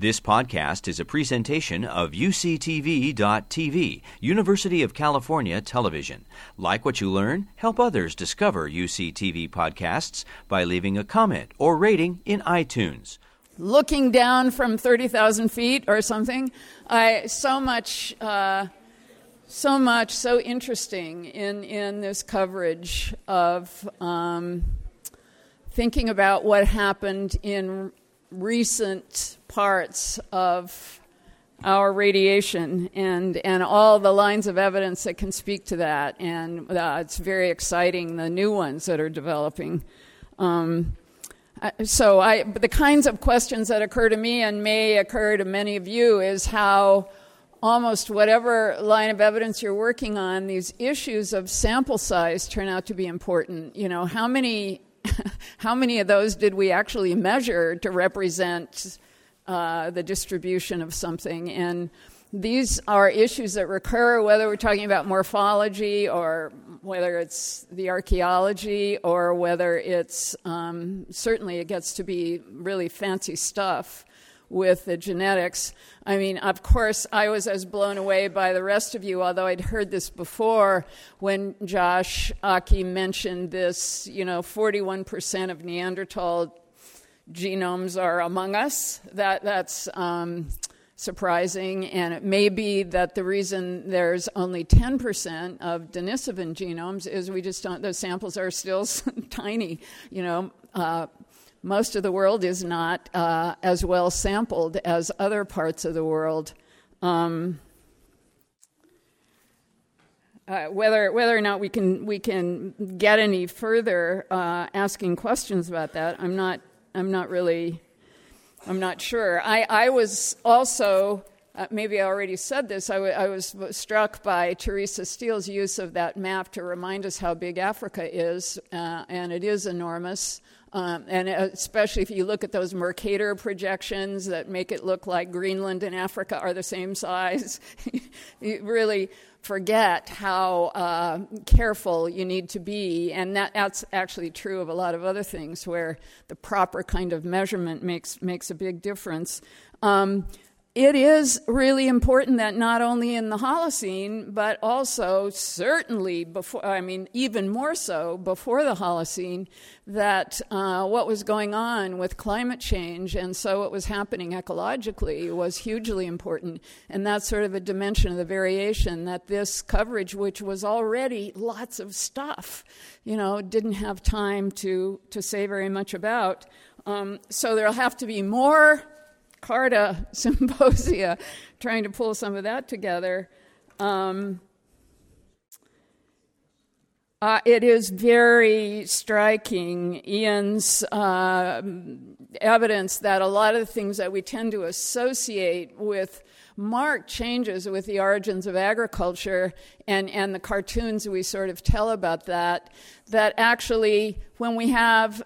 This podcast is a presentation of UCTV.tv, University of California Television. Like what you learn, help others discover UCTV podcasts by leaving a comment or rating in iTunes. Looking down from 30,000 feet or something, I so much. Uh, so much, so interesting in, in this coverage of um, thinking about what happened in recent parts of our radiation and, and all the lines of evidence that can speak to that. And uh, it's very exciting, the new ones that are developing. Um, so, I, the kinds of questions that occur to me and may occur to many of you is how almost whatever line of evidence you're working on, these issues of sample size turn out to be important. You know, how many how many of those did we actually measure to represent uh, the distribution of something? And these are issues that recur whether we're talking about morphology or whether it's the archaeology or whether it's um, certainly it gets to be really fancy stuff with the genetics. I mean, of course, I was as blown away by the rest of you, although I'd heard this before when Josh Akey mentioned this, you know, 41% of Neanderthal genomes are among us. That, that's um, surprising, and it may be that the reason there's only 10% of Denisovan genomes is we just don't, those samples are still tiny, you know. Uh, most of the world is not uh, as well sampled as other parts of the world. Um, uh, whether whether or not we can we can get any further uh, asking questions about that, I'm not I'm not really I'm not sure. I I was also. Uh, maybe I already said this. I, w- I was struck by Teresa Steele's use of that map to remind us how big Africa is, uh, and it is enormous. Um, and especially if you look at those Mercator projections that make it look like Greenland and Africa are the same size, you really forget how uh, careful you need to be. And that, that's actually true of a lot of other things where the proper kind of measurement makes, makes a big difference. Um, it is really important that not only in the Holocene, but also certainly before, I mean, even more so before the Holocene, that uh, what was going on with climate change and so what was happening ecologically was hugely important. And that's sort of a dimension of the variation that this coverage, which was already lots of stuff, you know, didn't have time to, to say very much about. Um, so there'll have to be more CARTA symposia, trying to pull some of that together. Um, uh, it is very striking, Ian's uh, evidence that a lot of the things that we tend to associate with marked changes with the origins of agriculture and, and the cartoons we sort of tell about that, that actually, when we have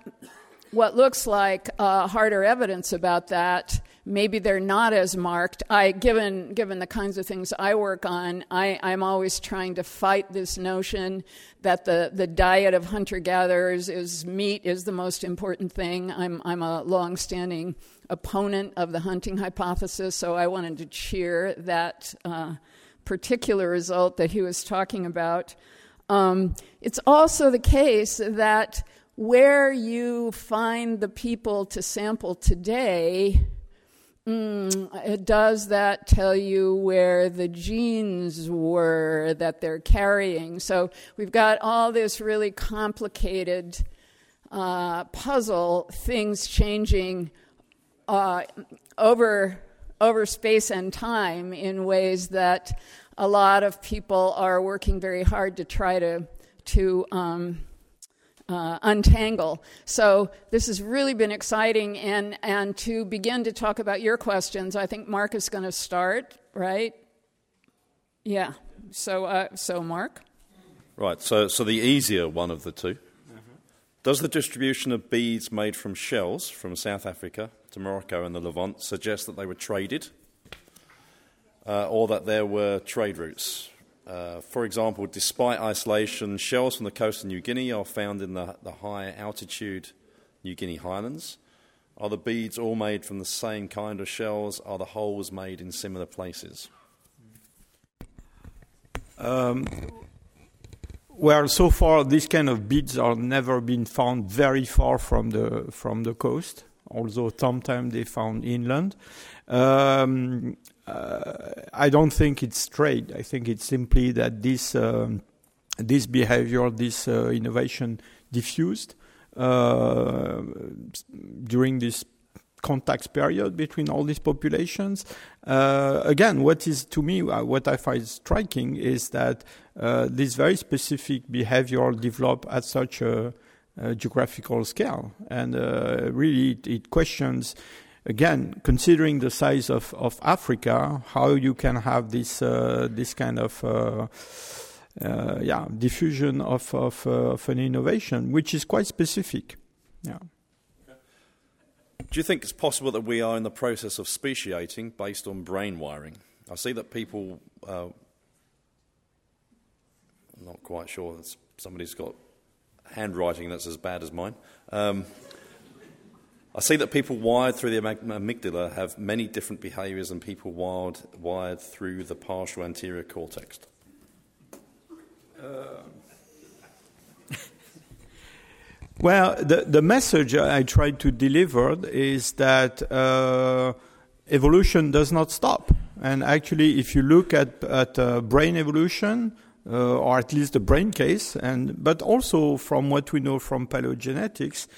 what looks like uh, harder evidence about that, maybe they're not as marked. I, given given the kinds of things I work on, I, I'm always trying to fight this notion that the, the diet of hunter gatherers is meat is the most important thing. I'm I'm a longstanding opponent of the hunting hypothesis, so I wanted to cheer that uh, particular result that he was talking about. Um, it's also the case that where you find the people to sample today Mm, does that tell you where the genes were that they're carrying? So we've got all this really complicated uh, puzzle, things changing uh, over over space and time in ways that a lot of people are working very hard to try to to um, uh, untangle. So this has really been exciting, and and to begin to talk about your questions, I think Mark is going to start, right? Yeah. So uh, so Mark. Right. So so the easier one of the 2 mm-hmm. Does the distribution of beads made from shells from South Africa to Morocco and the Levant suggest that they were traded, uh, or that there were trade routes uh, for example, despite isolation, shells from the coast of New Guinea are found in the, the high altitude New Guinea highlands. Are the beads all made from the same kind of shells? Are the holes made in similar places? Um, well, so far these kind of beads are never been found very far from the from the coast. Although sometimes they found inland. Um, I don't think it's trade. I think it's simply that this um, this behavior, this uh, innovation diffused uh, during this contact period between all these populations. Uh, again, what is to me what I find striking is that uh, this very specific behavior developed at such a, a geographical scale, and really it, it, questions. Again, considering the size of, of Africa, how you can have this uh, this kind of uh, yeah diffusion of of, of an innovation, which is quite specific. Yeah. Do you think it's possible that we are in the process of speciating based on brain wiring? I see that people, uh, I'm not quite sure, somebody's got handwriting that's as bad as mine. Um, I see that people wired through the amygdala have many different behaviours than people wired, wired through the partial anterior cortex. Uh, Well, the, the message I tried to deliver is that uh, evolution does not stop. And actually, if you look at, at uh, brain evolution, uh, or at least the brain case, and but also from what we know from paleogenetics,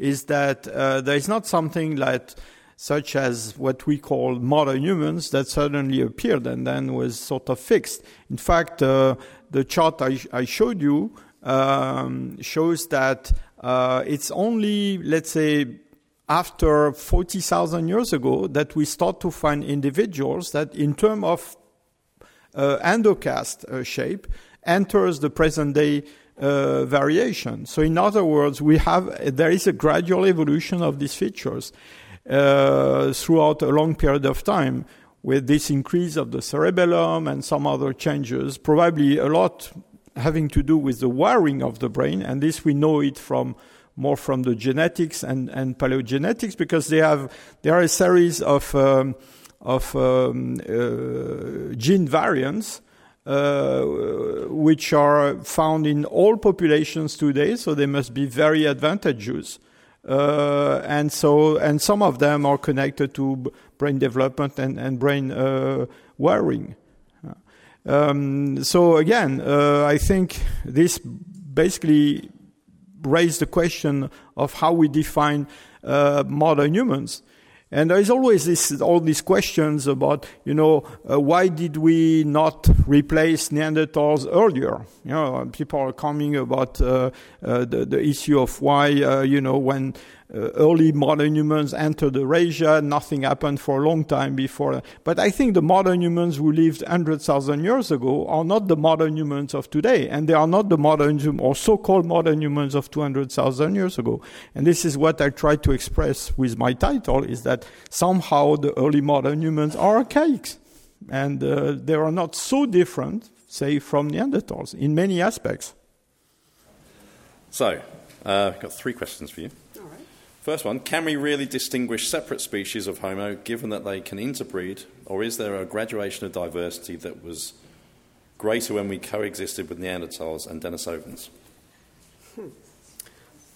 is that uh, there is not something like such as what we call modern humans that suddenly appeared and then was sort of fixed. In fact, uh, the chart I, I showed you um, shows that uh, it's only, let's say, after 40,000 years ago that we start to find individuals that, in terms of uh, endocast uh, shape, enters the present day uh, variation. So, in other words, we have there is a gradual evolution of these features uh, throughout a long period of time, with this increase of the cerebellum and some other changes, probably a lot having to do with the wiring of the brain, and this we know it from more from the genetics and, and paleogenetics because they have there are a series of um, of um, uh, gene variants which are found in all populations today, so they must be very advantageous. Uh, and so, and some of them are connected to brain development and, and brain uh, wiring. Um, so again, uh, I think this basically raised the question of how we define uh, modern humans. And there is always this, all these questions about, you know, uh, why did we not replace Neanderthals earlier? You know, people are coming about uh, uh, the, the issue of why, uh, you know, when uh, early modern humans entered Eurasia. Nothing happened for a long time before. But I think the modern humans who lived 100,000 years ago are not the modern humans of today. And they are not the modern or so-called modern humans of 200,000 years ago. And this is what I try to express with my title is that somehow the early modern humans are archaic. And uh, they are not so different, say, from Neanderthals in many aspects. So, uh, I've got three questions for you. First one Can we really distinguish separate species of Homo given that they can interbreed, or is there a graduation of diversity that was greater when we coexisted with Neanderthals and Denisovans? Hmm.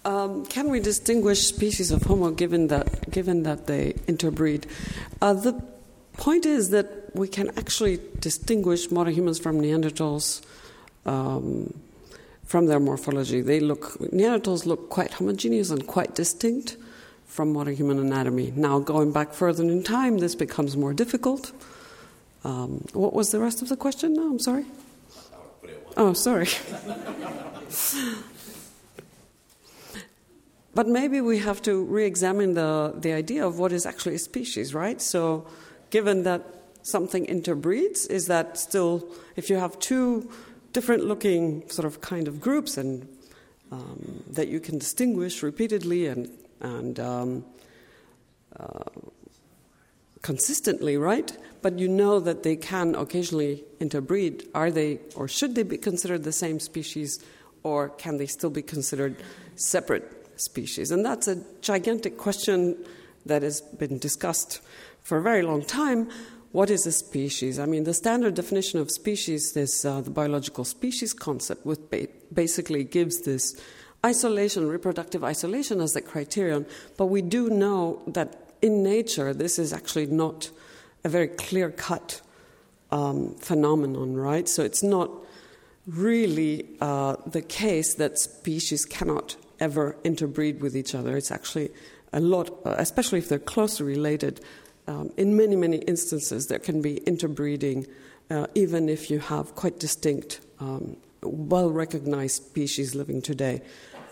Um, can we distinguish species of Homo given that, given that they interbreed? Uh, the point is that we can actually distinguish modern humans from Neanderthals um, from their morphology. They look Neanderthals look quite homogeneous and quite distinct from modern human anatomy. Now, going back further in time, this becomes more difficult. Um, what was the rest of the question? No, I'm sorry. Oh, sorry. but maybe we have to re-examine the, the idea of what is actually a species, right? So, given that something interbreeds, is that still, if you have two different looking sort of kind of groups and um, that you can distinguish repeatedly and, and um, uh, consistently, right? But you know that they can occasionally interbreed. Are they, or should they be considered the same species, or can they still be considered separate species? And that's a gigantic question that has been discussed for a very long time. What is a species? I mean, the standard definition of species is uh, the biological species concept, which ba- basically gives this isolation, reproductive isolation, as the criterion. But we do know that in nature, this is actually not a very clear cut um, phenomenon, right? So it's not really uh, the case that species cannot ever interbreed with each other. It's actually a lot, uh, especially if they're closely related. Um, in many, many instances, there can be interbreeding, uh, even if you have quite distinct, um, well recognized species living today.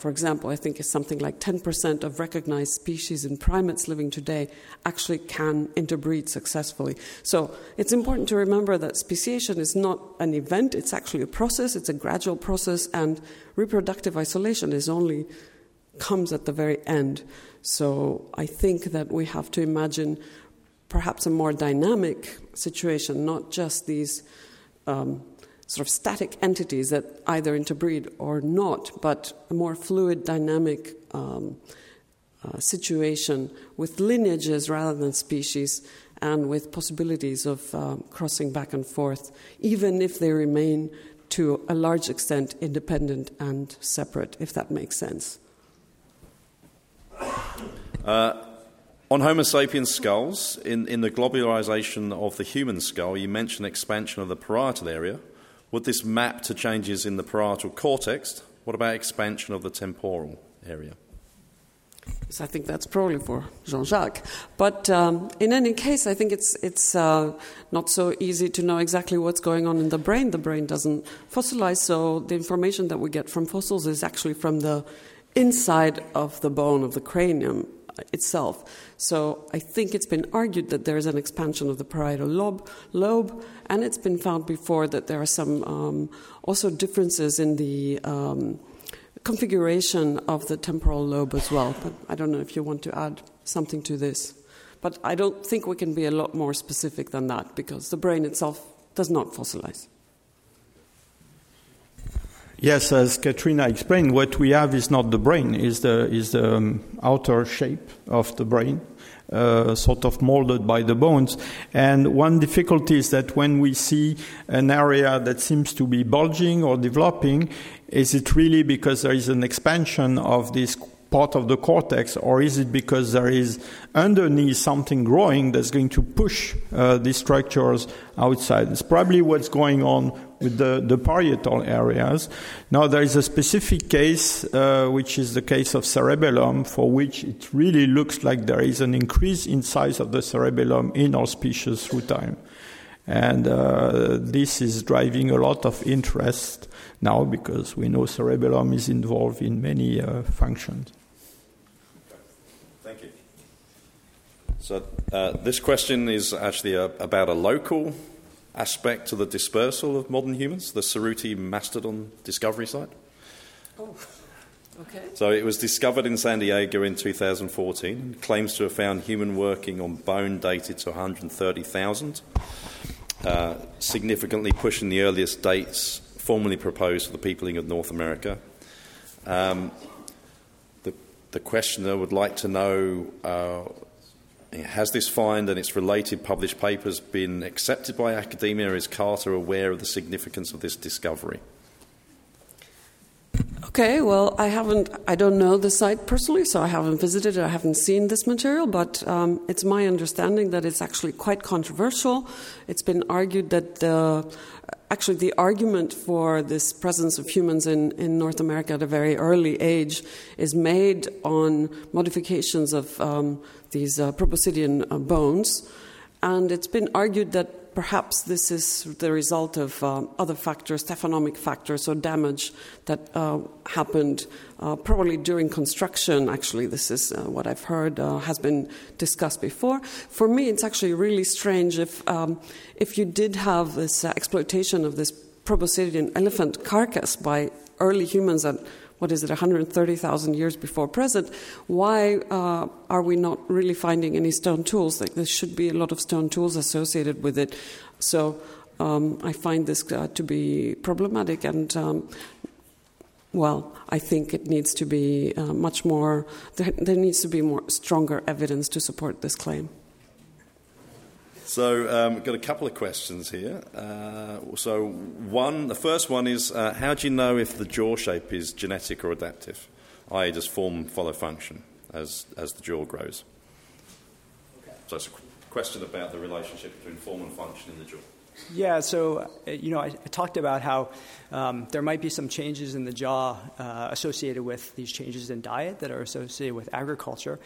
For example, I think it's something like 10% of recognized species in primates living today actually can interbreed successfully. So it's important to remember that speciation is not an event, it's actually a process, it's a gradual process, and reproductive isolation is only comes at the very end. So I think that we have to imagine perhaps a more dynamic situation, not just these um, sort of static entities that either interbreed or not, but a more fluid, dynamic um, uh, situation with lineages rather than species and with possibilities of um, crossing back and forth, even if they remain to a large extent independent and separate, if that makes sense. Uh, on Homo sapiens skulls, in, in the globularization of the human skull, you mentioned expansion of the parietal area. Would this map to changes in the parietal cortex? What about expansion of the temporal area? So I think that's probably for Jean Jacques. But um, in any case, I think it's, it's uh, not so easy to know exactly what's going on in the brain. The brain doesn't fossilize, so the information that we get from fossils is actually from the inside of the bone of the cranium itself. So I think it's been argued that there is an expansion of the parietal lobe, lobe and it's been found before that there are some um, also differences in the um, configuration of the temporal lobe as well. But I don't know if you want to add something to this. But I don't think we can be a lot more specific than that because the brain itself does not fossilize. Yes, as Katrina explained, what we have is not the brain, is the, is the um, outer shape of the brain, uh, sort of molded by the bones. And one difficulty is that when we see an area that seems to be bulging or developing, is it really because there is an expansion of this part of the cortex, or is it because there is underneath something growing that's going to push uh, these structures outside? It's probably what's going on with the, the parietal areas. Now, there is a specific case, uh, which is the case of cerebellum, for which it really looks like there is an increase in size of the cerebellum in all species through time. And uh, this is driving a lot of interest now because we know cerebellum is involved in many uh, functions. Thank you. So, uh, this question is actually a, about a local aspect to the dispersal of modern humans, the Cerutti Mastodon Discovery Site. Oh, okay. So, it was discovered in San Diego in 2014, and claims to have found human working on bone dated to 130,000, uh, significantly pushing the earliest dates formerly proposed for the peopling of North America. Um, the, the questioner would like to know. Uh, has this find and its related published papers been accepted by academia? Is CARTA aware of the significance of this discovery? Okay, well, I haven't, I don't know the site personally, so I haven't visited it, I haven't seen this material, but um, it's my understanding that it's actually quite controversial. It's been argued that the, actually the argument for this presence of humans in, in North America at a very early age is made on modifications of um, these uh, proboscidean uh, bones. And it's been argued that perhaps this is the result of uh, other factors, taphonomic factors, or damage that uh, happened uh, probably during construction. Actually, this is uh, what I've heard has been discussed before. For me, it's actually really strange if, um, if you did have this exploitation of this proboscidean elephant carcass by early humans at what is it, 130,000 years before present, why uh, are we not really finding any stone tools? Like there should be a lot of stone tools associated with it. So um, I find this uh, to be problematic, and um, well, I think it needs to be uh, much more, there, there needs to be more stronger evidence to support this claim. So, um, got a couple of questions here. Uh, so, one, the first one is uh, how do you know if the jaw shape is genetic or adaptive? I.e., does form follow function as, as the jaw grows? Okay. So, it's a question about the relationship between form and function in the jaw. Yeah, so uh, you know, I, I talked about how um, there might be some changes in the jaw uh, associated with these changes in diet that are associated with agriculture,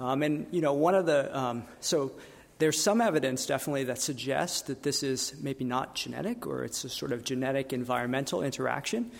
um, and you know, one of the um, so there's some evidence definitely that suggests that this is maybe not genetic or it's a sort of genetic environmental interaction.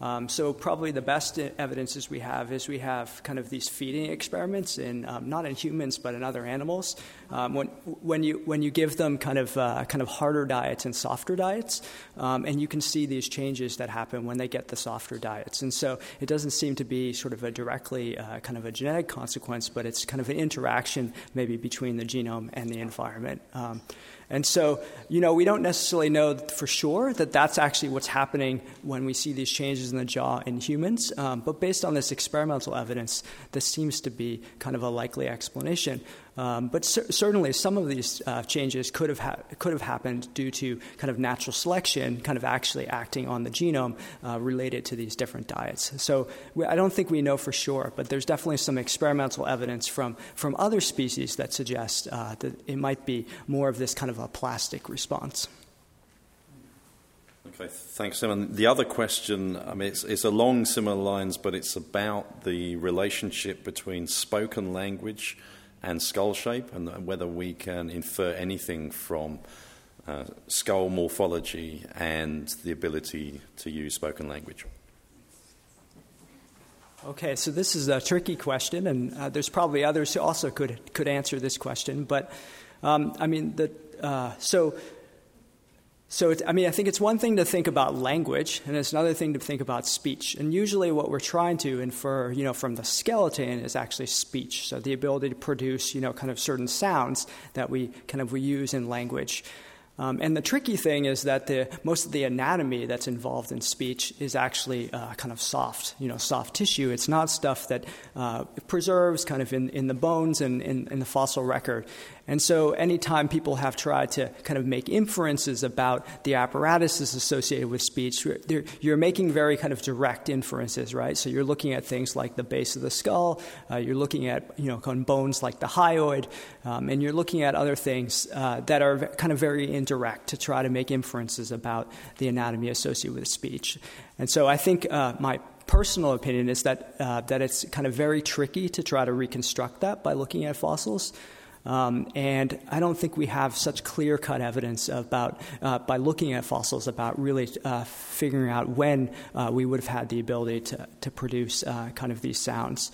Um, so probably the best evidences we have is we have kind of these feeding experiments in um, not in humans but in other animals. Um, when when you when you give them kind of uh, kind of harder diets and softer diets, um, and you can see these changes that happen when they get the softer diets. And so it doesn't seem to be sort of a directly uh, kind of a genetic consequence, but it's kind of an interaction maybe between the genome and the environment. And so, you know, we don't necessarily know for sure that that's actually what's happening when we see these changes in the jaw in humans. Um, but based on this experimental evidence, this seems to be kind of a likely explanation. Um, but cer- certainly, some of these uh, changes could have ha- could have happened due to kind of natural selection, kind of actually acting on the genome uh, related to these different diets. So we, I don't think we know for sure, but there's definitely some experimental evidence from from other species that suggest uh, that it might be more of this kind of a plastic response. Okay, thanks, Simon. The other question, I mean, it's, it's along similar lines, but it's about the relationship between spoken language and skull shape, and whether we can infer anything from uh, skull morphology and the ability to use spoken language. Okay, so this is a tricky question, and uh, there's probably others who also could could answer this question. But um, I mean, the, uh, so so, I mean, I think it's one thing to think about language, and it's another thing to think about speech. And usually, what we're trying to infer, you know, from the skeleton is actually speech. So, the ability to produce, you know, kind of certain sounds that we kind of we use in language. Um, and the tricky thing is that the, most of the anatomy that's involved in speech is actually uh, kind of soft, you know, soft tissue. It's not stuff that uh, preserves kind of in, in the bones and in, in the fossil record. And so, anytime people have tried to kind of make inferences about the apparatuses associated with speech, you're, making very kind of direct inferences, right? So, you're looking at things like the base of the skull, uh, you're looking at, you know, kind of bones like the hyoid, um, and you're looking at other things uh, that are kind of very indirect to try to make inferences about the anatomy associated with speech. And so, I think uh, my personal opinion is that, uh, that it's kind of very tricky to try to reconstruct that by looking at fossils. Um, and I don't think we have such clear cut evidence about, uh, by looking at fossils, about really uh, figuring out when uh, we would have had the ability to, to produce uh, kind of these sounds.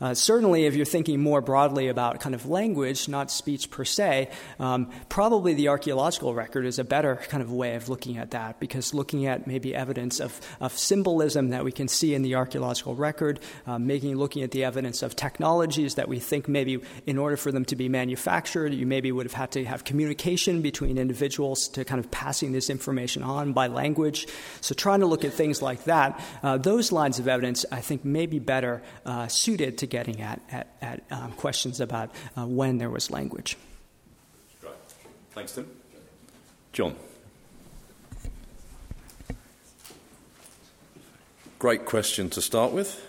Uh, certainly, if you're thinking more broadly about kind of language, not speech per se, um, probably the archaeological record is a better kind of way of looking at that because looking at maybe evidence of, of symbolism that we can see in the archaeological record, uh, making looking at the evidence of technologies that we think maybe in order for them to be manufactured, you maybe would have had to have communication between individuals to kind of passing this information on by language. So, trying to look at things like that, uh, those lines of evidence I think may be better uh, suited to getting at, at, at um, questions about uh, when there was language. Right. Thanks, Tim. John. Great question to start with.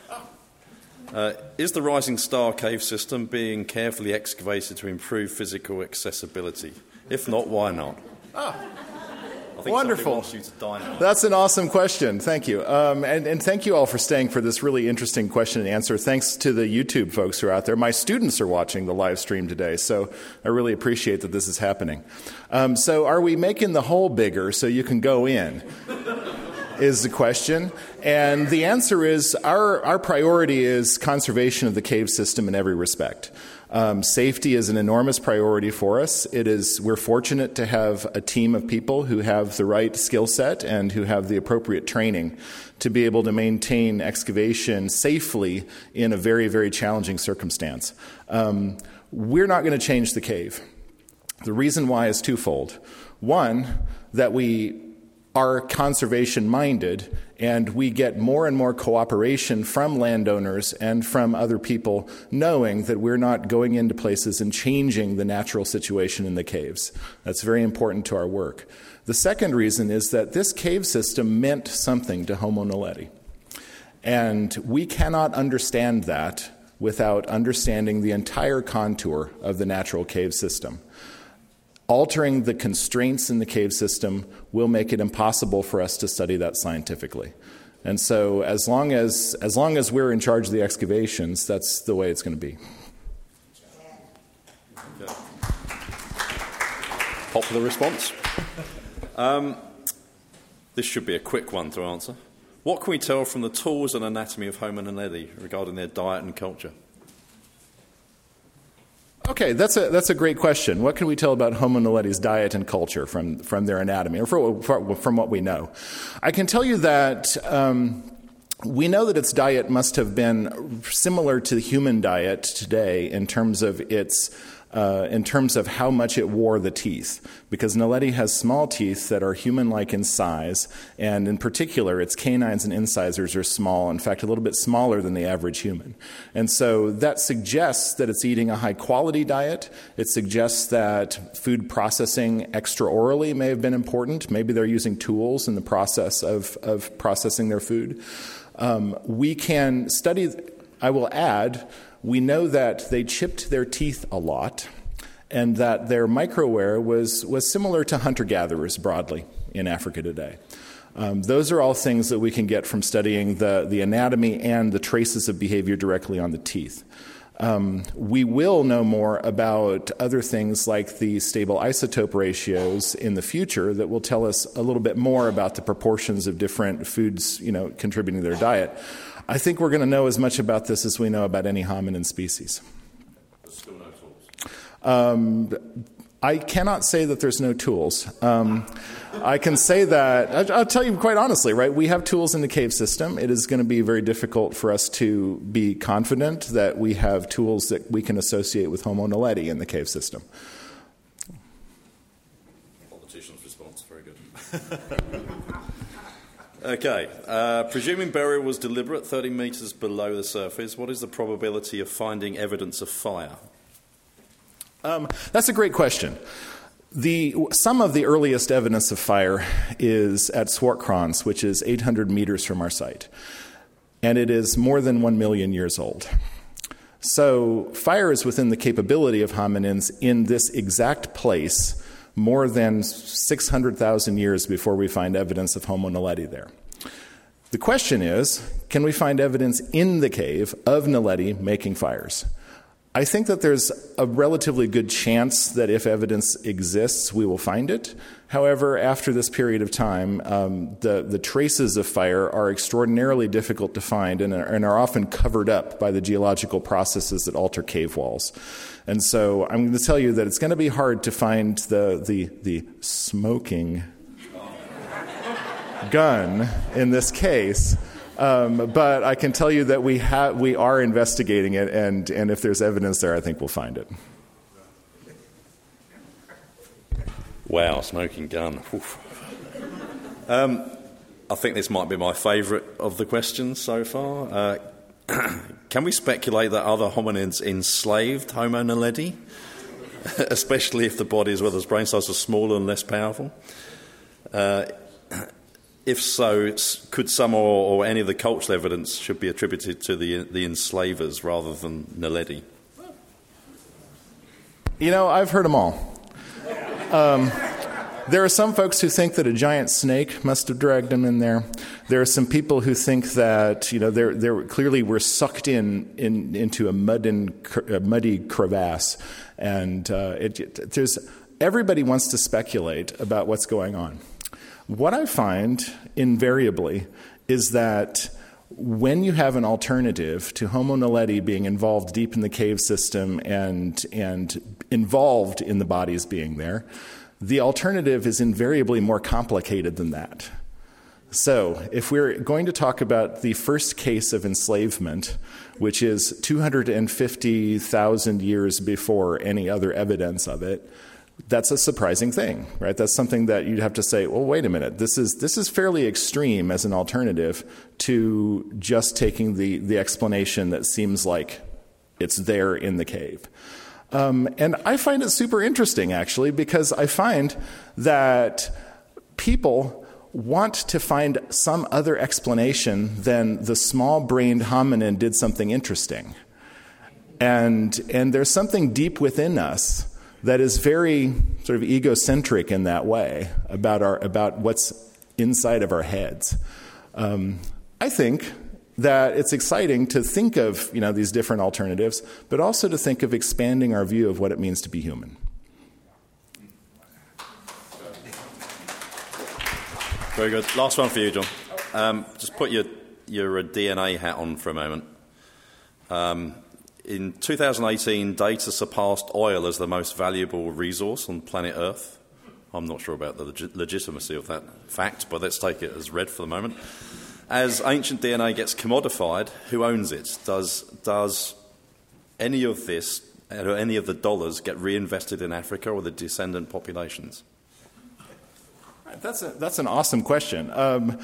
Uh, is the Rising Star cave system being carefully excavated to improve physical accessibility? If not, why not? Ah. Wonderful. That's an awesome question. Thank you. Um, and, and, thank you all for staying for this really interesting question and answer. Thanks to the YouTube folks who are out there. My students are watching the live stream today, so I really appreciate that this is happening. Um, so, are we making the hole bigger so you can go in? is the question. And the answer is our, our priority is conservation of the cave system in every respect. Um, safety is an enormous priority for us. It is, we're fortunate to have a team of people who have the right skill set and who have the appropriate training to be able to maintain excavation safely in a very, very challenging circumstance. Um, we're not going to change the cave. The reason why is twofold. One, that we are conservation minded, and we get more and more cooperation from landowners and from other people, knowing that we're not going into places and changing the natural situation in the caves. That's very important to our work. The second reason is that this cave system meant something to Homo naledi. And we cannot understand that without understanding the entire contour of the natural cave system. Altering the constraints in the cave system will make it impossible for us to study that scientifically. And so, as long as, as long as we're in charge of the excavations, that's the way it's going to be. Popular response? Um, this should be a quick one to answer. What can we tell from the tools and anatomy of Homo and naledi regarding their diet and culture? Okay, that's a, that's a great question. What can we tell about Homo naledi's diet and culture from, from their anatomy, or for, from what we know? I can tell you that um, we know that its diet must have been similar to the human diet today in terms of its uh, in terms of how much it wore the teeth, because Naledi has small teeth that are human like in size, and in particular, its canines and incisors are small, in fact, a little bit smaller than the average human. And so that suggests that it's eating a high quality diet. It suggests that food processing extraorally may have been important. Maybe they're using tools in the process of, of processing their food. Um, we can study, I will add, we know that they chipped their teeth a lot and that their microwear was, was similar to hunter gatherers broadly in Africa today. Um, those are all things that we can get from studying the, the anatomy and the traces of behavior directly on the teeth. Um, we will know more about other things like the stable isotope ratios in the future that will tell us a little bit more about the proportions of different foods you know, contributing to their diet. I think we're going to know as much about this as we know about any hominin species. Um, I cannot say that there's no tools. Um, I can say that, I'll tell you quite honestly, right? We have tools in the cave system. It is going to be very difficult for us to be confident that we have tools that we can associate with Homo naledi in the cave system. Politician's response, very good. okay, uh, presuming burial was deliberate 30 metres below the surface, what is the probability of finding evidence of fire? Um, that's a great question. The, some of the earliest evidence of fire is at Swartkrans, which is 800 meters from our site. And it is more than 1 million years old. So, fire is within the capability of hominins in this exact place more than 600,000 years before we find evidence of Homo naledi there. The question is can we find evidence in the cave of naledi making fires? I think that there's a relatively good chance that if evidence exists, we will find it. However, after this period of time, um, the, the traces of fire are extraordinarily difficult to find and are, and are often covered up by the geological processes that alter cave walls. And so I'm going to tell you that it's going to be hard to find the, the, the smoking gun in this case. Um, but I can tell you that we, ha- we are investigating it, and, and if there's evidence there, I think we'll find it. Wow, smoking gun. Um, I think this might be my favourite of the questions so far. Uh, can we speculate that other hominids enslaved Homo naledi, especially if the bodies, whether its brain cells, are smaller and less powerful? Uh, if so, could some or, or, any of the cultural evidence should be attributed to the, the enslavers rather than Naledi? You know, I've heard them all. Um, there are some folks who think that a giant snake must have dragged them in there. There are some people who think that you know they're, they're clearly were sucked in, in into a, mud and, a muddy crevasse, and uh, it, there's everybody wants to speculate about what's going on. What I find invariably is that when you have an alternative to Homo naledi being involved deep in the cave system and, and involved in the bodies being there, the alternative is invariably more complicated than that. So, if we're going to talk about the first case of enslavement, which is 250,000 years before any other evidence of it, that's a surprising thing, right? That's something that you'd have to say, well, wait a minute, this is, this is fairly extreme as an alternative to just taking the, the explanation that seems like it's there in the cave. Um, and I find it super interesting, actually, because I find that people want to find some other explanation than the small brained hominin did something interesting. And, and there's something deep within us that is very sort of egocentric in that way about, our, about what's inside of our heads. Um, I think that it's exciting to think of you know, these different alternatives, but also to think of expanding our view of what it means to be human. Very good. Last one for you, John. Um, just put your, your DNA hat on for a moment. Um, in 2018, data surpassed oil as the most valuable resource on planet Earth. I'm not sure about the leg- legitimacy of that fact, but let's take it as read for the moment. As ancient DNA gets commodified, who owns it? Does, does any of this, or any of the dollars, get reinvested in Africa or the descendant populations? That's, a, that's an awesome question. Um,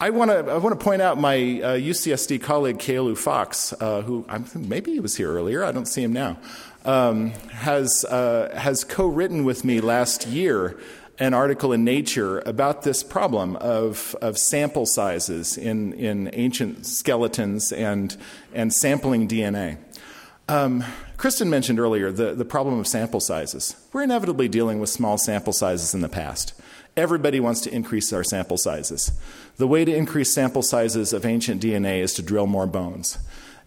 I want to I want to point out my uh, UCSD colleague Keolu Fox, uh, who I'm, maybe he was here earlier. I don't see him now. Um, has uh, has co-written with me last year an article in Nature about this problem of of sample sizes in in ancient skeletons and and sampling DNA. Um, Kristen mentioned earlier the, the problem of sample sizes. We're inevitably dealing with small sample sizes in the past. Everybody wants to increase our sample sizes. The way to increase sample sizes of ancient DNA is to drill more bones.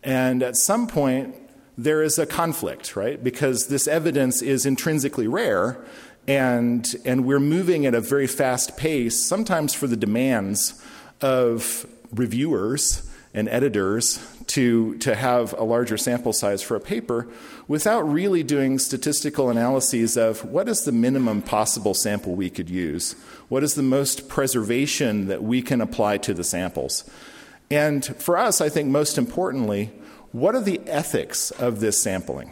And at some point, there is a conflict, right? Because this evidence is intrinsically rare, and, and we're moving at a very fast pace, sometimes for the demands of reviewers and editors to, to have a larger sample size for a paper without really doing statistical analyses of what is the minimum possible sample we could use? What is the most preservation that we can apply to the samples? And for us, I think most importantly, what are the ethics of this sampling?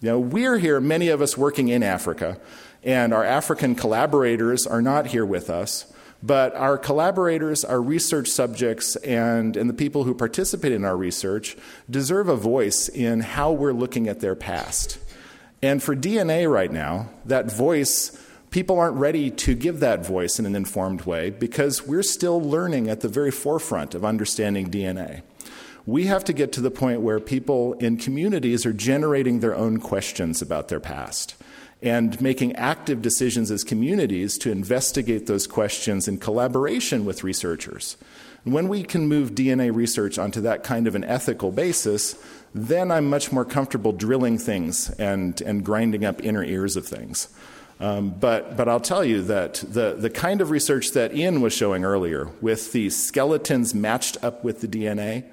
You know, we're here, many of us working in Africa, and our African collaborators are not here with us. But our collaborators, our research subjects, and, and the people who participate in our research deserve a voice in how we're looking at their past. And for DNA right now, that voice, people aren't ready to give that voice in an informed way because we're still learning at the very forefront of understanding DNA. We have to get to the point where people in communities are generating their own questions about their past and making active decisions as communities to investigate those questions in collaboration with researchers. And when we can move DNA research onto that kind of an ethical basis, then I'm much more comfortable drilling things and, and grinding up inner ears of things. Um, but, but I'll tell you that the, the kind of research that Ian was showing earlier, with the skeletons matched up with the DNA,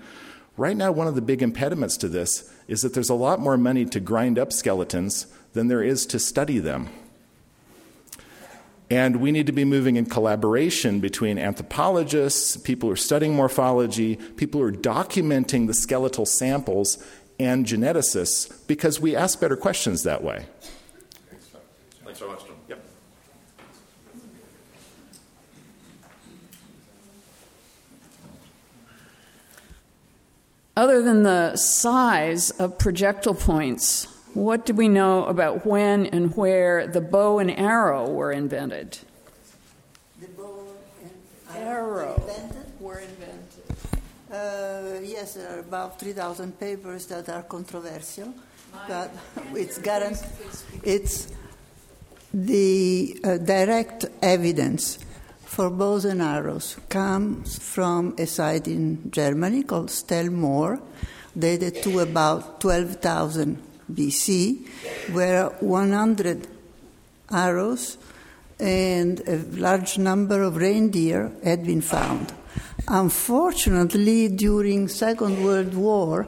right now one of the big impediments to this is that there's a lot more money to grind up skeletons than there is to study them. And we need to be moving in collaboration between anthropologists, people who are studying morphology, people who are documenting the skeletal samples, and geneticists, because we ask better questions that way. Thanks very much, John. Yep. Other than the size of projectile points, what do we know about when and where the bow and arrow were invented? The bow and arrow, invented? were invented. Uh, yes, there are about 3,000 papers that are controversial, but it's guaranteed. It's the uh, direct evidence for bows and arrows comes from a site in Germany called Stellmoor, dated to about 12,000 BC, where 100 arrows and a large number of reindeer had been found. Unfortunately, during Second World War,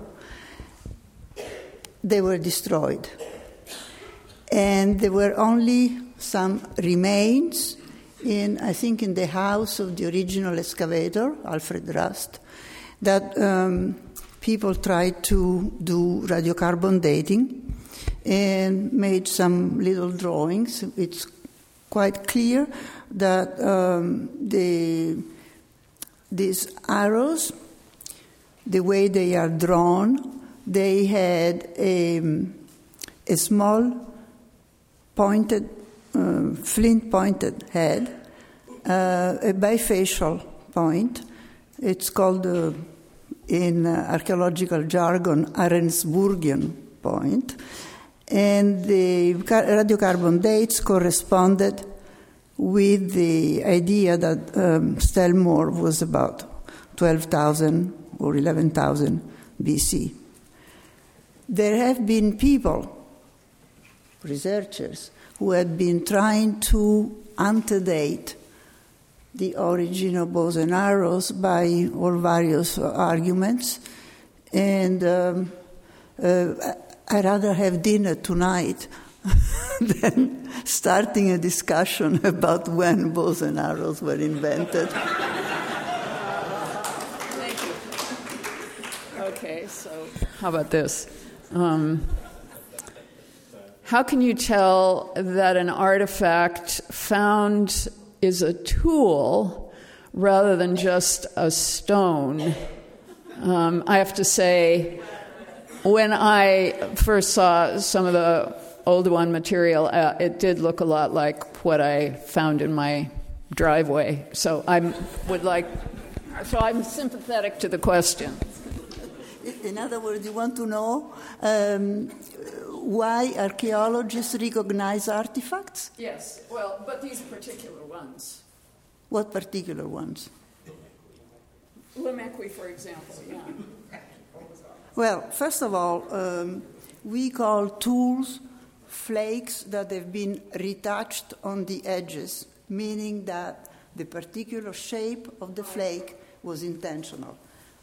they were destroyed, and there were only some remains in, I think, in the house of the original excavator, Alfred Rust, that um, people tried to do radiocarbon dating, and made some little drawings. It's quite clear that um, the, these arrows, the way they are drawn, they had a, a small pointed, uh, flint pointed head, uh, a bifacial point. It's called, uh, in uh, archaeological jargon, Ahrensburgian. And the radiocarbon dates corresponded with the idea that um, Stellmoor was about 12,000 or 11,000 BC. There have been people, researchers, who have been trying to antedate the origin of bows and arrows by all various arguments. And um, uh, I'd rather have dinner tonight than starting a discussion about when bows and arrows were invented. Thank you. Okay, so how about this? Um, how can you tell that an artifact found is a tool rather than just a stone? Um, I have to say, when I first saw some of the Oldowan material, uh, it did look a lot like what I found in my driveway. So I would like, so I'm sympathetic to the question. In other words, you want to know um, why archaeologists recognize artifacts? Yes, well, but these particular ones. What particular ones? Lomekwi, for example, yeah. Well, first of all, um, we call tools flakes that have been retouched on the edges, meaning that the particular shape of the flake was intentional.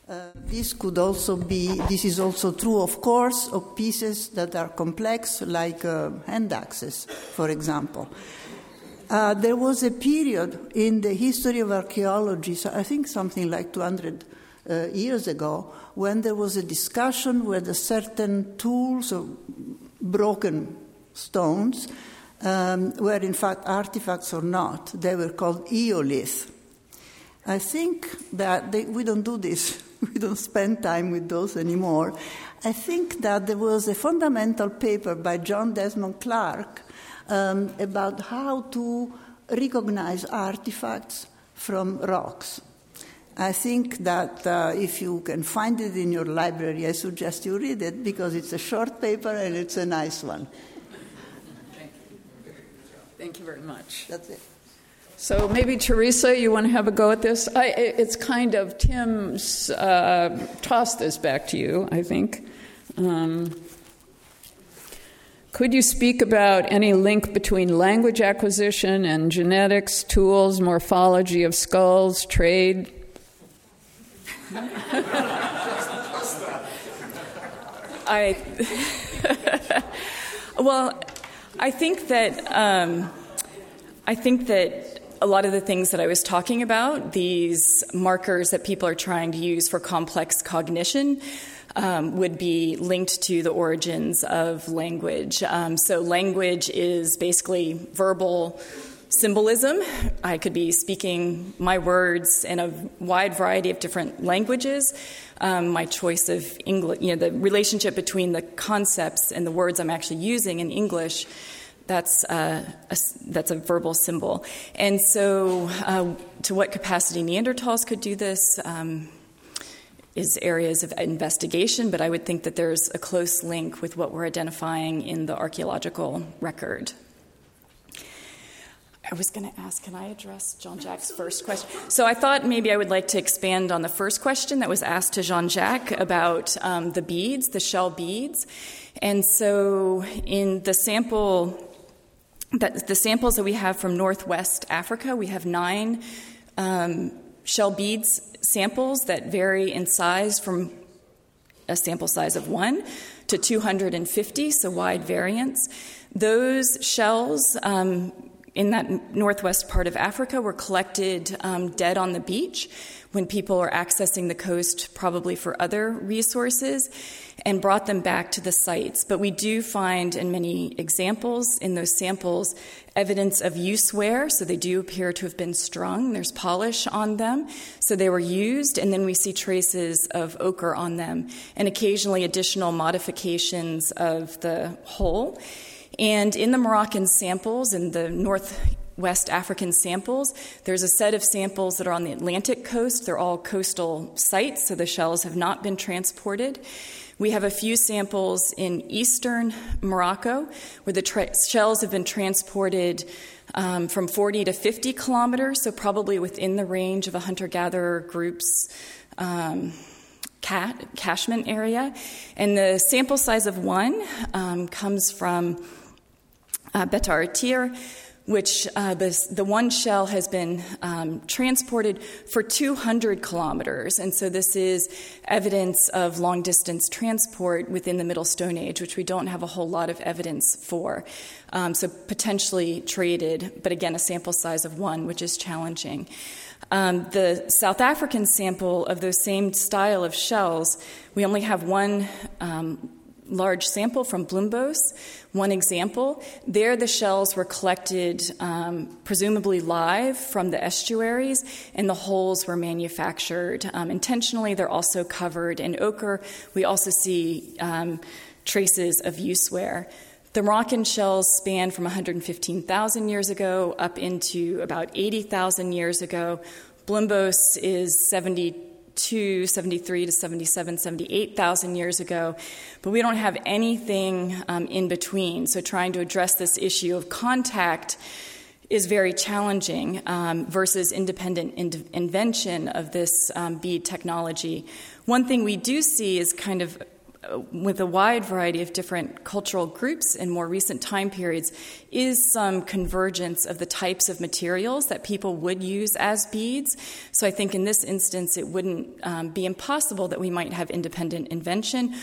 Uh, this could also be, this is also true, of course, of pieces that are complex, like uh, hand axes, for example. Uh, there was a period in the history of archaeology, so I think something like 200 uh, years ago, when there was a discussion whether certain tools or broken stones um, were in fact artifacts or not. They were called eolith. I think that they, we don't do this we don't spend time with those anymore. I think that there was a fundamental paper by John Desmond Clark um, about how to recognize artifacts from rocks. I think that uh, if you can find it in your library, I suggest you read it because it's a short paper and it's a nice one. Thank you. Thank you very much. That's it. So maybe Teresa, you want to have a go at this? I, it's kind of Tim's uh, toss this back to you. I think. Um, could you speak about any link between language acquisition and genetics, tools, morphology of skulls, trade? I well, I think that um, I think that a lot of the things that I was talking about, these markers that people are trying to use for complex cognition, um, would be linked to the origins of language. Um, so, language is basically verbal symbolism. I could be speaking my words in a wide variety of different languages. Um, my choice of English, you know, the relationship between the concepts and the words I'm actually using in English that's a, that's a verbal symbol. And so, uh, to what capacity Neanderthals could do this um, is areas of investigation, but I would think that there's a close link with what we're identifying in the archaeological record. I was going to ask, can I address Jean Jacques' first question? So I thought maybe I would like to expand on the first question that was asked to Jean Jacques about um, the beads, the shell beads. And so in the sample that the samples that we have from Northwest Africa, we have nine um, shell beads samples that vary in size from a sample size of one to 250, so wide variance. Those shells um, in that northwest part of Africa were collected um, dead on the beach when people are accessing the coast, probably for other resources, and brought them back to the sites. But we do find in many examples in those samples evidence of use wear, so they do appear to have been strung. There's polish on them, so they were used, and then we see traces of ochre on them, and occasionally additional modifications of the hole. And in the Moroccan samples, in the Northwest African samples, there's a set of samples that are on the Atlantic coast. They're all coastal sites, so the shells have not been transported. We have a few samples in eastern Morocco where the tra- shells have been transported um, from 40 to 50 kilometers, so probably within the range of a hunter gatherer group's. Um, cat, catchment area. And the sample size of one um, comes from uh, Bir el Ater, which uh, this, the one shell has been um, transported for 200 kilometers. And so this is evidence of long distance transport within the Middle Stone Age, which we don't have a whole lot of evidence for. Um, so potentially traded, but again, a sample size of one, which is challenging. Um, the South African sample of those same style of shells, we only have one um, large sample from Blombos, one example. There, the shells were collected um, presumably live from the estuaries, and the holes were manufactured um, intentionally. They're also covered in ochre. We also see um, traces of use wear. The Moroccan shells span from 115,000 years ago up into about 80,000 years ago. Blombos is 70 to 73 to 77, 78,000 years ago, but we don't have anything um, in between. So trying to address this issue of contact is very challenging um, versus independent in- invention of this um, bead technology. One thing we do see is kind of with a wide variety of different cultural groups in more recent time periods is some convergence of the types of materials that people would use as beads. So I think in this instance, it wouldn't um, be impossible that we might have independent invention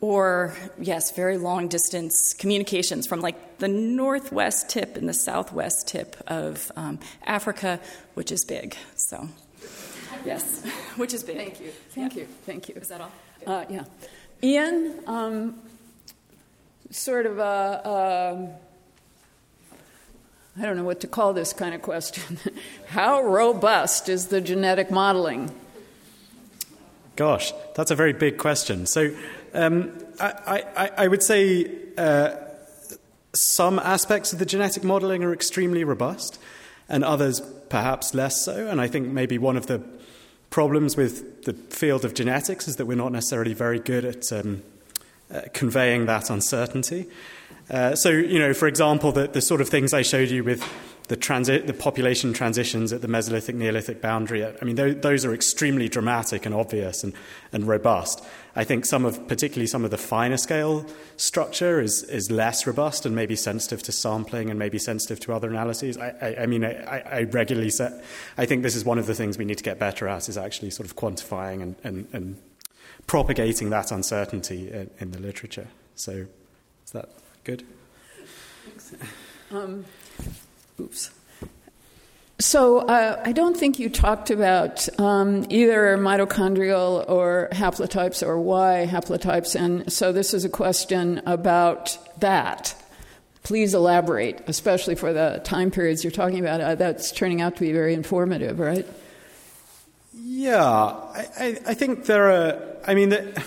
or, yes, very long distance communications from like the northwest tip and the southwest tip of um, Africa, which is big. So, yes, which is big. Thank you. Thank yeah. you. Thank you. Is that all? Uh, yeah. Ian, um, sort of a, a, I don't know what to call this kind of question. How robust is the genetic modeling? Gosh, that's a very big question. So um, I, I, I, would say uh, some aspects of the genetic modeling are extremely robust, and others perhaps less so. And I think maybe one of the problems with the field of genetics is that we're not necessarily very good at um, uh, conveying that uncertainty. Uh, so, you know, for example, the, the sort of things I showed you with the, transi- the population transitions at the Mesolithic Neolithic boundary, I mean, those, those are extremely dramatic and obvious and, and robust. I think some of, particularly some of the finer scale structure, is, is less robust and maybe sensitive to sampling and maybe sensitive to other analyses. I, I, I mean, I, I, regularly say, I think this is one of the things we need to get better at is actually sort of quantifying and, and, and propagating that uncertainty in, in the literature. So, is that good? Um, Oops. So uh, I don't think you talked about um, either mitochondrial or haplotypes or Y haplotypes, and so this is a question about that. Please elaborate, especially for the time periods you're talking about. Uh, that's turning out to be very informative, right? Yeah, I, I, I think there are. I mean. The,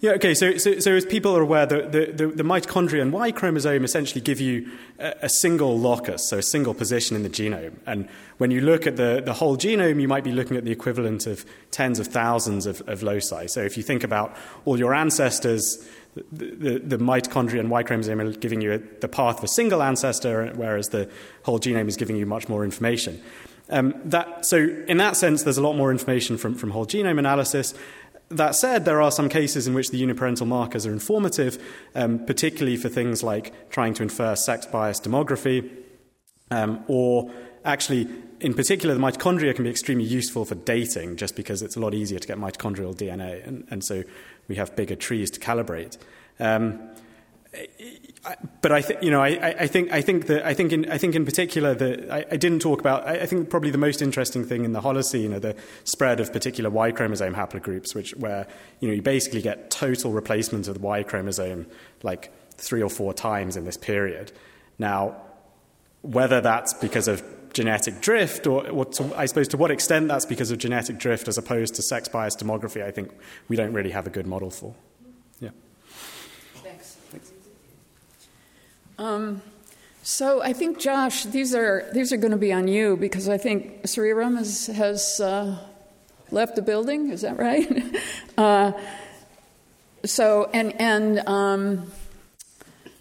yeah, okay, so, so, so as people are aware, the, the, the, the mitochondria and Y chromosome essentially give you a, a, single locus, so a single position in the genome. And when you look at the, the whole genome, you might be looking at the equivalent of tens of thousands of, of loci. So if you think about all your ancestors, the, the, the mitochondria and Y chromosome are giving you a, the path of a single ancestor, whereas the whole genome is giving you much more information. Um, that, so, in that sense, there's a lot more information from, from whole genome analysis. That said, there are some cases in which the uniparental markers are informative, um, particularly for things like trying to infer sex bias demography, um, or actually, in particular, the mitochondria can be extremely useful for dating just because it's a lot easier to get mitochondrial DNA, and, and so we have bigger trees to calibrate. Um, but I think you know I, I, think I think that I think in I think in particular that I, I, didn't talk about I, I, think probably the most interesting thing in the Holocene are the spread of particular Y chromosome haplogroups, which where you know you basically get total replacement of the Y chromosome like three or four times in this period. Now, whether that's because of genetic drift, or, or to, I suppose to what extent that's because of genetic drift as opposed to sex bias demography, I think we don't really have a good model for. Um, so I think, Josh, these are these are going to be on you because I think Sriram has, has uh, left the building. Is that right? uh, so and and um,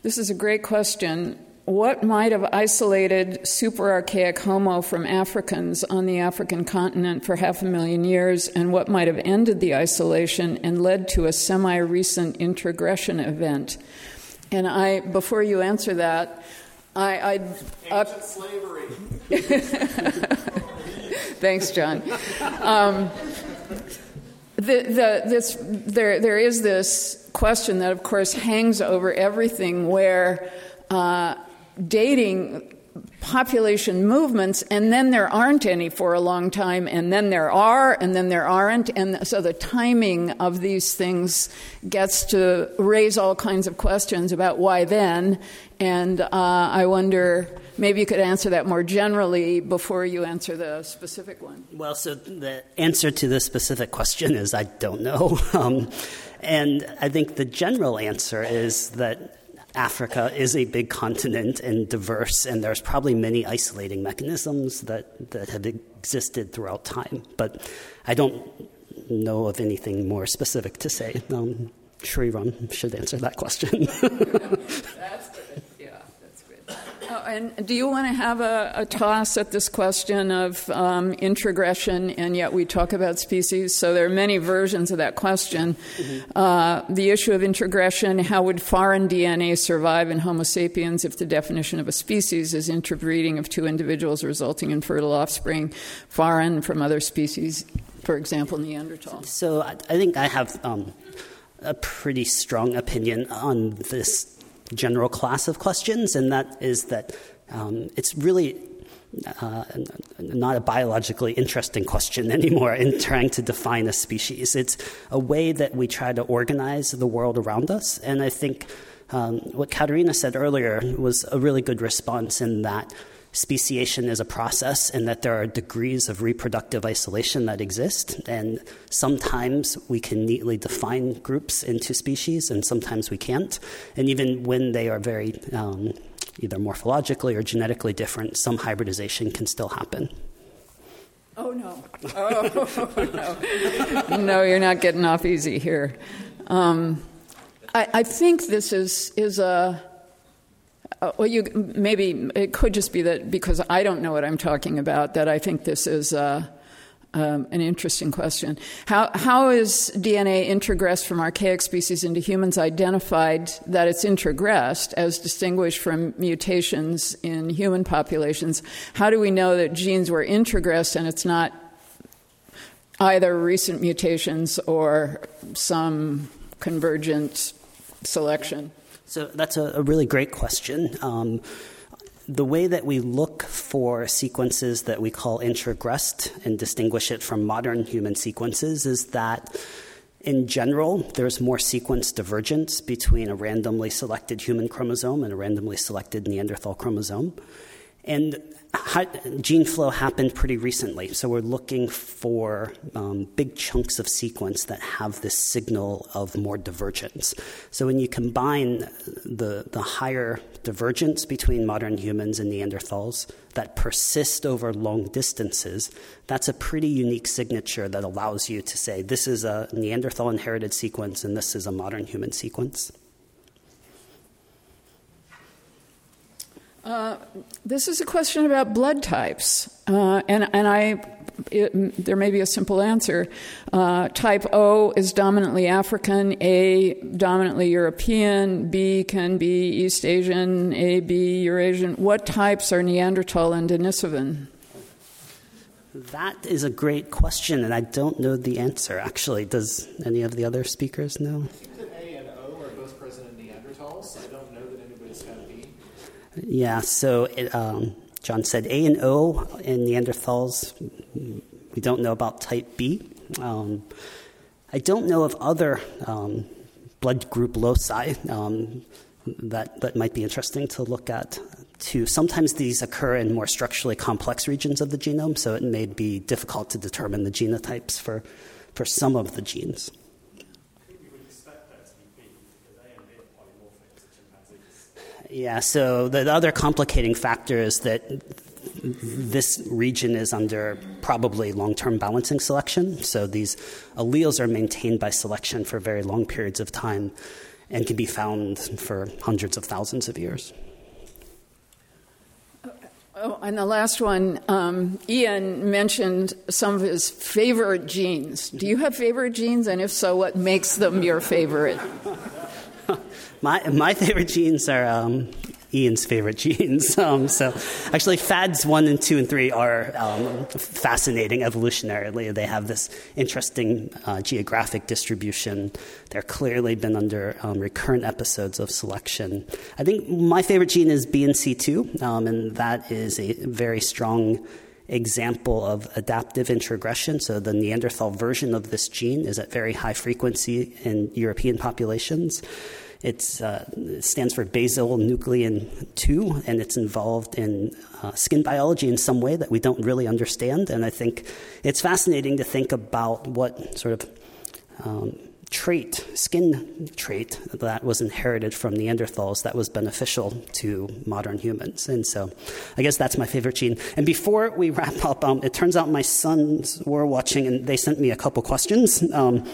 this is a great question. What might have isolated super archaic Homo from Africans on the African continent for half a million years, and what might have ended the isolation and led to a semi recent introgression event? And I, before you answer that, I, I uh, slavery. Thanks, John. Um, the, the, this, there, there is this question that, of course, hangs over everything where uh, dating population movements, and then there aren't any for a long time, and then there are, and then there aren't. And so the timing of these things gets to raise all kinds of questions about why then. And uh, I wonder maybe you could answer that more generally before you answer the specific one. Well, so the answer to the specific question is I don't know. Um, and I think the general answer is that Africa is a big continent and diverse, and there's probably many isolating mechanisms that, that have existed throughout time. But I don't know of anything more specific to say. Um, Sriram should answer that question. And do you want to have a, a toss at this question of um, introgression, and yet we talk about species? So there are many versions of that question. Mm-hmm. Uh, the issue of introgression how would foreign DNA survive in Homo sapiens if the definition of a species is interbreeding of two individuals resulting in fertile offspring, foreign from other species, for example, Neanderthal? So I, I think I have um, a pretty strong opinion on this general class of questions, and that is that um, it's really uh, not a biologically interesting question anymore in trying to define a species. It's a way that we try to organize the world around us, and I think um, what Katerina said earlier was a really good response in that speciation is a process and that there are degrees of reproductive isolation that exist. And sometimes we can neatly define groups into species, and sometimes we can't. And even when they are very um, either morphologically or genetically different, some hybridization can still happen. Oh, no. Oh, no. no, you're not getting off easy here. Um, I, I think this is, is a uh, well, you maybe it could just be that because I don't know what I'm talking about that I think this is uh, um, an interesting question. How how is DNA introgressed from archaic species into humans identified that it's introgressed as distinguished from mutations in human populations? How do we know that genes were introgressed and it's not either recent mutations or some convergent selection? So that's a, a really great question. Um, the way that we look for sequences that we call introgressed and distinguish it from modern human sequences is that in general, there's more sequence divergence between a randomly selected human chromosome and a randomly selected Neanderthal chromosome. And gene flow happened pretty recently, so we're looking for um, big chunks of sequence that have this signal of more divergence. So when you combine the, the higher divergence between modern humans and Neanderthals that persist over long distances, that's a pretty unique signature that allows you to say this is a Neanderthal inherited sequence and this is a modern human sequence. Uh, this is a question about blood types, uh, and and I it, there may be a simple answer. Uh, type O is dominantly African, A dominantly European, B can be East Asian, A B Eurasian. What types are Neanderthal and Denisovan? That is a great question, and I don't know the answer. Actually, does any of the other speakers know? A and O are both present in Neanderthals. I don't Yeah, so it, um, John said A and O in Neanderthals. We don't know about type B. Um, I don't know of other um, blood group loci um, that, that might be interesting to look at too. Sometimes these occur in more structurally complex regions of the genome, so it may be difficult to determine the genotypes for, for some of the genes. Yeah, so the other complicating factor is that this region is under probably long term balancing selection. So these alleles are maintained by selection for very long periods of time and can be found for hundreds of thousands of years. Oh, and the last one, um, Ian mentioned some of his favorite genes. Do you have favorite genes? And if so, what makes them your favorite? My, my favorite genes are um, Ian's favorite genes. Um, so, actually, FADs 1 and 2 and 3 are um, fascinating evolutionarily. They have this interesting uh, geographic distribution. They're clearly been under um, recurrent episodes of selection. I think my favorite gene is BNC2, um, and that is a very strong example of adaptive introgression. So the Neanderthal version of this gene is at very high frequency in European populations. It's, uh, it stands for basonuclin 2, and it's involved in uh, skin biology in some way that we don't really understand. And I think it's fascinating to think about what sort of um, trait, skin trait, that was inherited from Neanderthals that was beneficial to modern humans. And so I guess that's my favorite gene. And before we wrap up, um, it turns out my sons were watching and they sent me a couple questions. Um,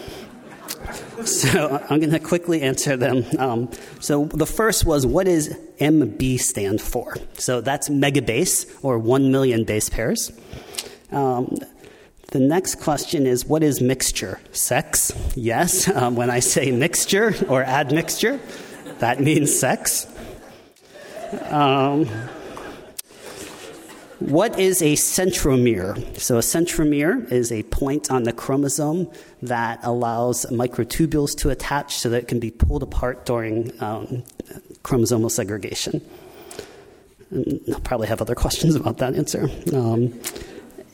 so I'm going to quickly answer them. Um, so the first was, what does MB stand for? So that's megabase, or 1 million base pairs. Um, the next question is, what is mixture? Sex? Yes. Um, when I say mixture or admixture, that means sex. Um, what is a centromere? So, a centromere is a point on the chromosome that allows microtubules to attach so that it can be pulled apart during um, chromosomal segregation. I'll probably have other questions about that answer. Um,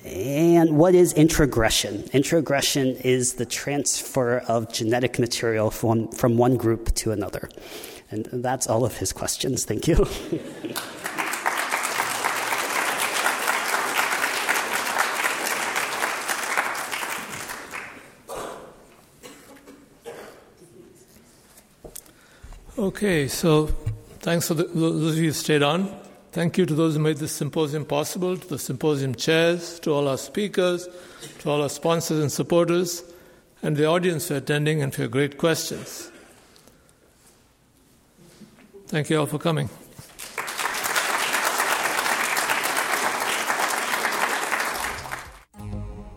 and what is introgression? Introgression is the transfer of genetic material from, from one group to another. And that's all of his questions. Thank you. Okay, so thanks for the, those of you who stayed on. Thank you to those who made this symposium possible, to the symposium chairs, to all our speakers, to all our sponsors and supporters, and the audience for attending and for your great questions. Thank you all for coming.